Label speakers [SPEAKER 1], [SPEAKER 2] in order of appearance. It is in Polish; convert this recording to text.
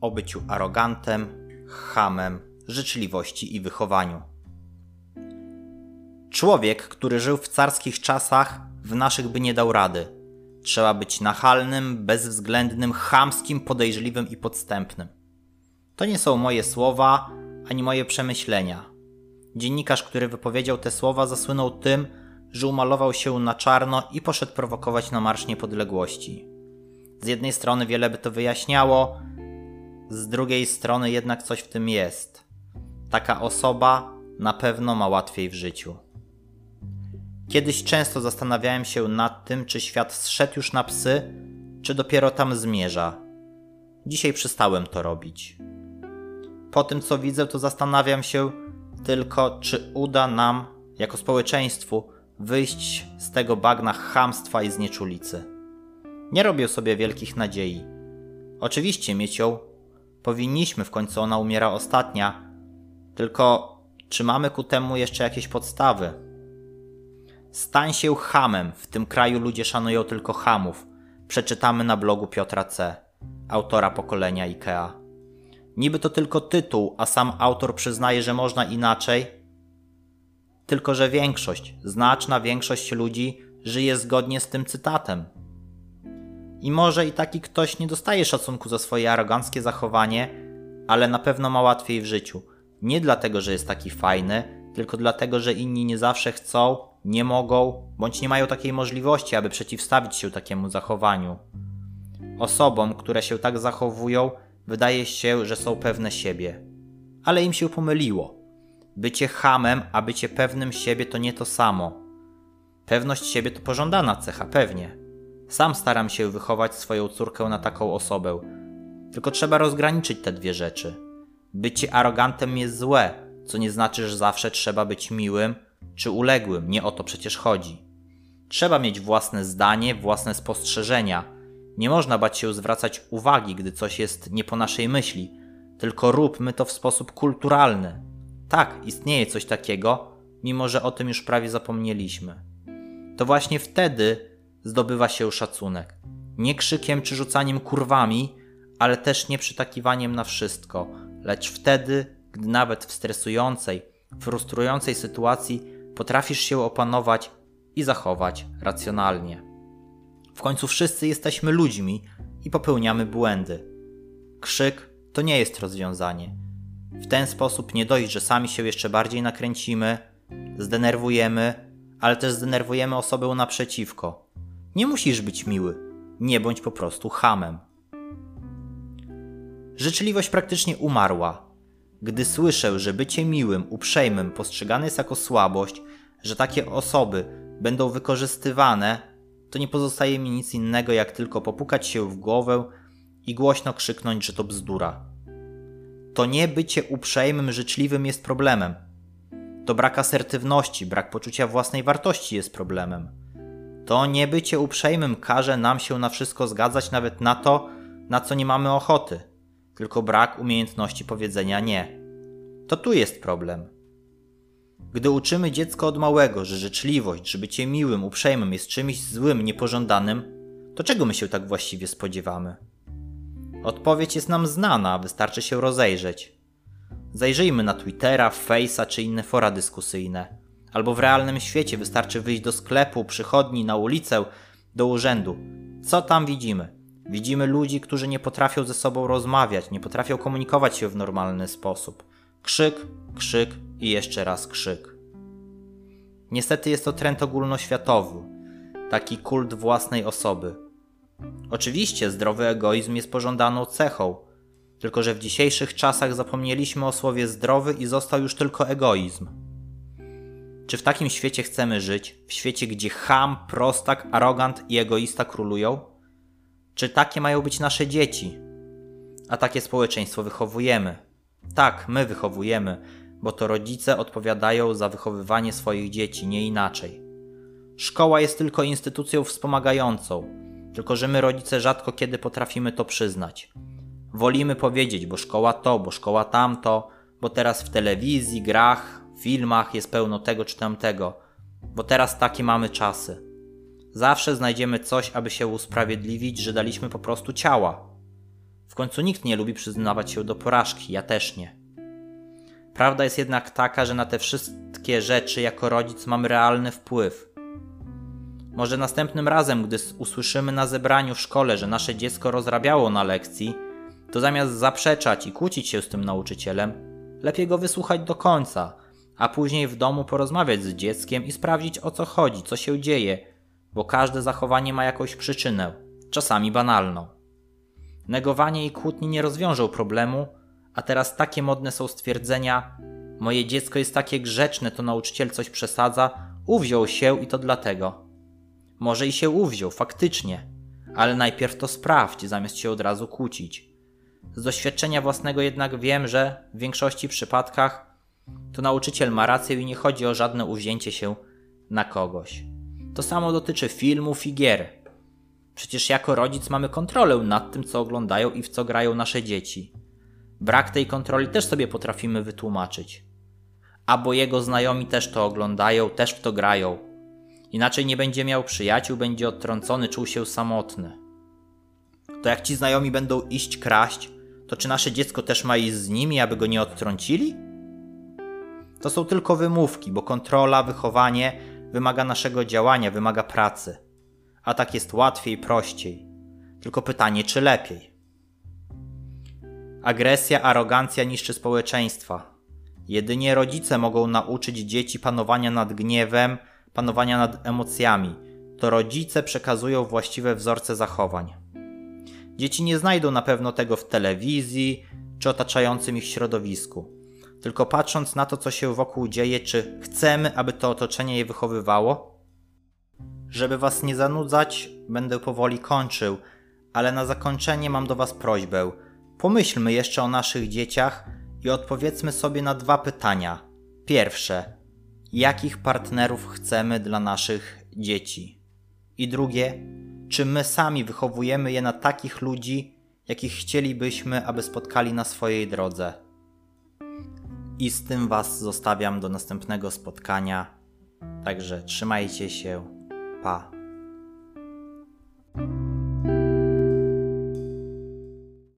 [SPEAKER 1] o byciu arogantem, hamem, życzliwości i wychowaniu. Człowiek, który żył w carskich czasach, w naszych by nie dał rady. Trzeba być nachalnym, bezwzględnym, chamskim, podejrzliwym i podstępnym. To nie są moje słowa ani moje przemyślenia. Dziennikarz, który wypowiedział te słowa, zasłynął tym, że umalował się na czarno i poszedł prowokować na Marsz Niepodległości. Z jednej strony wiele by to wyjaśniało, z drugiej strony jednak coś w tym jest. Taka osoba na pewno ma łatwiej w życiu. Kiedyś często zastanawiałem się nad tym, czy świat zszedł już na psy, czy dopiero tam zmierza. Dzisiaj przestałem to robić. Po tym, co widzę, to zastanawiam się tylko, czy uda nam, jako społeczeństwu, wyjść z tego bagna chamstwa i znieczulicy. Nie robię sobie wielkich nadziei. Oczywiście mieć ją powinniśmy, w końcu ona umiera ostatnia, tylko czy mamy ku temu jeszcze jakieś podstawy? Stań się hamem. W tym kraju ludzie szanują tylko hamów. Przeczytamy na blogu Piotra C., autora pokolenia IKEA. Niby to tylko tytuł, a sam autor przyznaje, że można inaczej. Tylko, że większość, znaczna większość ludzi żyje zgodnie z tym cytatem. I może i taki ktoś nie dostaje szacunku za swoje aroganckie zachowanie, ale na pewno ma łatwiej w życiu. Nie dlatego, że jest taki fajny, tylko dlatego, że inni nie zawsze chcą, nie mogą, bądź nie mają takiej możliwości, aby przeciwstawić się takiemu zachowaniu. Osobom, które się tak zachowują, wydaje się, że są pewne siebie. Ale im się pomyliło. Bycie hamem, a bycie pewnym siebie to nie to samo. Pewność siebie to pożądana cecha, pewnie. Sam staram się wychować swoją córkę na taką osobę. Tylko trzeba rozgraniczyć te dwie rzeczy. Bycie arogantem jest złe, co nie znaczy, że zawsze trzeba być miłym czy uległym. Nie o to przecież chodzi. Trzeba mieć własne zdanie, własne spostrzeżenia. Nie można bać się zwracać uwagi, gdy coś jest nie po naszej myśli, tylko róbmy to w sposób kulturalny. Tak, istnieje coś takiego, mimo że o tym już prawie zapomnieliśmy. To właśnie wtedy zdobywa się szacunek. Nie krzykiem czy rzucaniem kurwami, ale też nie przytakiwaniem na wszystko, lecz wtedy, gdy nawet w stresującej, frustrującej sytuacji potrafisz się opanować i zachować racjonalnie. W końcu wszyscy jesteśmy ludźmi i popełniamy błędy. Krzyk to nie jest rozwiązanie. W ten sposób nie dość, że sami się jeszcze bardziej nakręcimy, zdenerwujemy, ale też zdenerwujemy osobę naprzeciwko nie musisz być miły, nie bądź po prostu hamem. Życzliwość praktycznie umarła. Gdy słyszę, że bycie miłym, uprzejmym postrzegane jest jako słabość, że takie osoby będą wykorzystywane, to nie pozostaje mi nic innego, jak tylko popukać się w głowę i głośno krzyknąć, że to bzdura. To nie bycie uprzejmym, życzliwym jest problemem. To brak asertywności, brak poczucia własnej wartości jest problemem to nie bycie uprzejmym każe nam się na wszystko zgadzać, nawet na to, na co nie mamy ochoty, tylko brak umiejętności powiedzenia nie. To tu jest problem. Gdy uczymy dziecko od małego, że życzliwość, że bycie miłym, uprzejmym jest czymś złym, niepożądanym, to czego my się tak właściwie spodziewamy? Odpowiedź jest nam znana, wystarczy się rozejrzeć. Zajrzyjmy na Twittera, Face'a czy inne fora dyskusyjne. Albo w realnym świecie wystarczy wyjść do sklepu, przychodni, na ulicę, do urzędu. Co tam widzimy? Widzimy ludzi, którzy nie potrafią ze sobą rozmawiać, nie potrafią komunikować się w normalny sposób. Krzyk, krzyk i jeszcze raz krzyk. Niestety jest to trend ogólnoświatowy, taki kult własnej osoby. Oczywiście zdrowy egoizm jest pożądaną cechą, tylko że w dzisiejszych czasach zapomnieliśmy o słowie zdrowy i został już tylko egoizm. Czy w takim świecie chcemy żyć? W świecie, gdzie ham, prostak, arogant i egoista królują? Czy takie mają być nasze dzieci? A takie społeczeństwo wychowujemy. Tak, my wychowujemy, bo to rodzice odpowiadają za wychowywanie swoich dzieci, nie inaczej. Szkoła jest tylko instytucją wspomagającą, tylko że my rodzice rzadko kiedy potrafimy to przyznać. Wolimy powiedzieć, bo szkoła to, bo szkoła tamto, bo teraz w telewizji, grach, filmach jest pełno tego czy tamtego, bo teraz takie mamy czasy. Zawsze znajdziemy coś, aby się usprawiedliwić, że daliśmy po prostu ciała. W końcu nikt nie lubi przyznawać się do porażki, ja też nie. Prawda jest jednak taka, że na te wszystkie rzeczy jako rodzic mamy realny wpływ. Może następnym razem, gdy usłyszymy na zebraniu w szkole, że nasze dziecko rozrabiało na lekcji, to zamiast zaprzeczać i kłócić się z tym nauczycielem, lepiej go wysłuchać do końca, a później w domu porozmawiać z dzieckiem i sprawdzić o co chodzi, co się dzieje, bo każde zachowanie ma jakąś przyczynę, czasami banalną. Negowanie i kłótnie nie rozwiążą problemu, a teraz takie modne są stwierdzenia: Moje dziecko jest takie grzeczne, to nauczyciel coś przesadza, uwziął się i to dlatego. Może i się uwziął, faktycznie, ale najpierw to sprawdź, zamiast się od razu kłócić. Z doświadczenia własnego jednak wiem, że w większości przypadkach to nauczyciel ma rację i nie chodzi o żadne uwzięcie się na kogoś. To samo dotyczy filmów i gier. Przecież jako rodzic mamy kontrolę nad tym, co oglądają i w co grają nasze dzieci. Brak tej kontroli też sobie potrafimy wytłumaczyć. Albo jego znajomi też to oglądają, też w to grają. Inaczej nie będzie miał przyjaciół, będzie odtrącony, czuł się samotny. To jak ci znajomi będą iść kraść, to czy nasze dziecko też ma iść z nimi, aby go nie odtrącili? To są tylko wymówki, bo kontrola, wychowanie wymaga naszego działania, wymaga pracy. A tak jest łatwiej, prościej. Tylko pytanie, czy lepiej? Agresja, arogancja niszczy społeczeństwa. Jedynie rodzice mogą nauczyć dzieci panowania nad gniewem, panowania nad emocjami. To rodzice przekazują właściwe wzorce zachowań. Dzieci nie znajdą na pewno tego w telewizji czy otaczającym ich środowisku. Tylko patrząc na to, co się wokół dzieje, czy chcemy, aby to otoczenie je wychowywało? Żeby was nie zanudzać, będę powoli kończył, ale na zakończenie mam do was prośbę. Pomyślmy jeszcze o naszych dzieciach i odpowiedzmy sobie na dwa pytania. Pierwsze, jakich partnerów chcemy dla naszych dzieci? I drugie, czy my sami wychowujemy je na takich ludzi, jakich chcielibyśmy, aby spotkali na swojej drodze? I z tym Was zostawiam do następnego spotkania. Także trzymajcie się. Pa.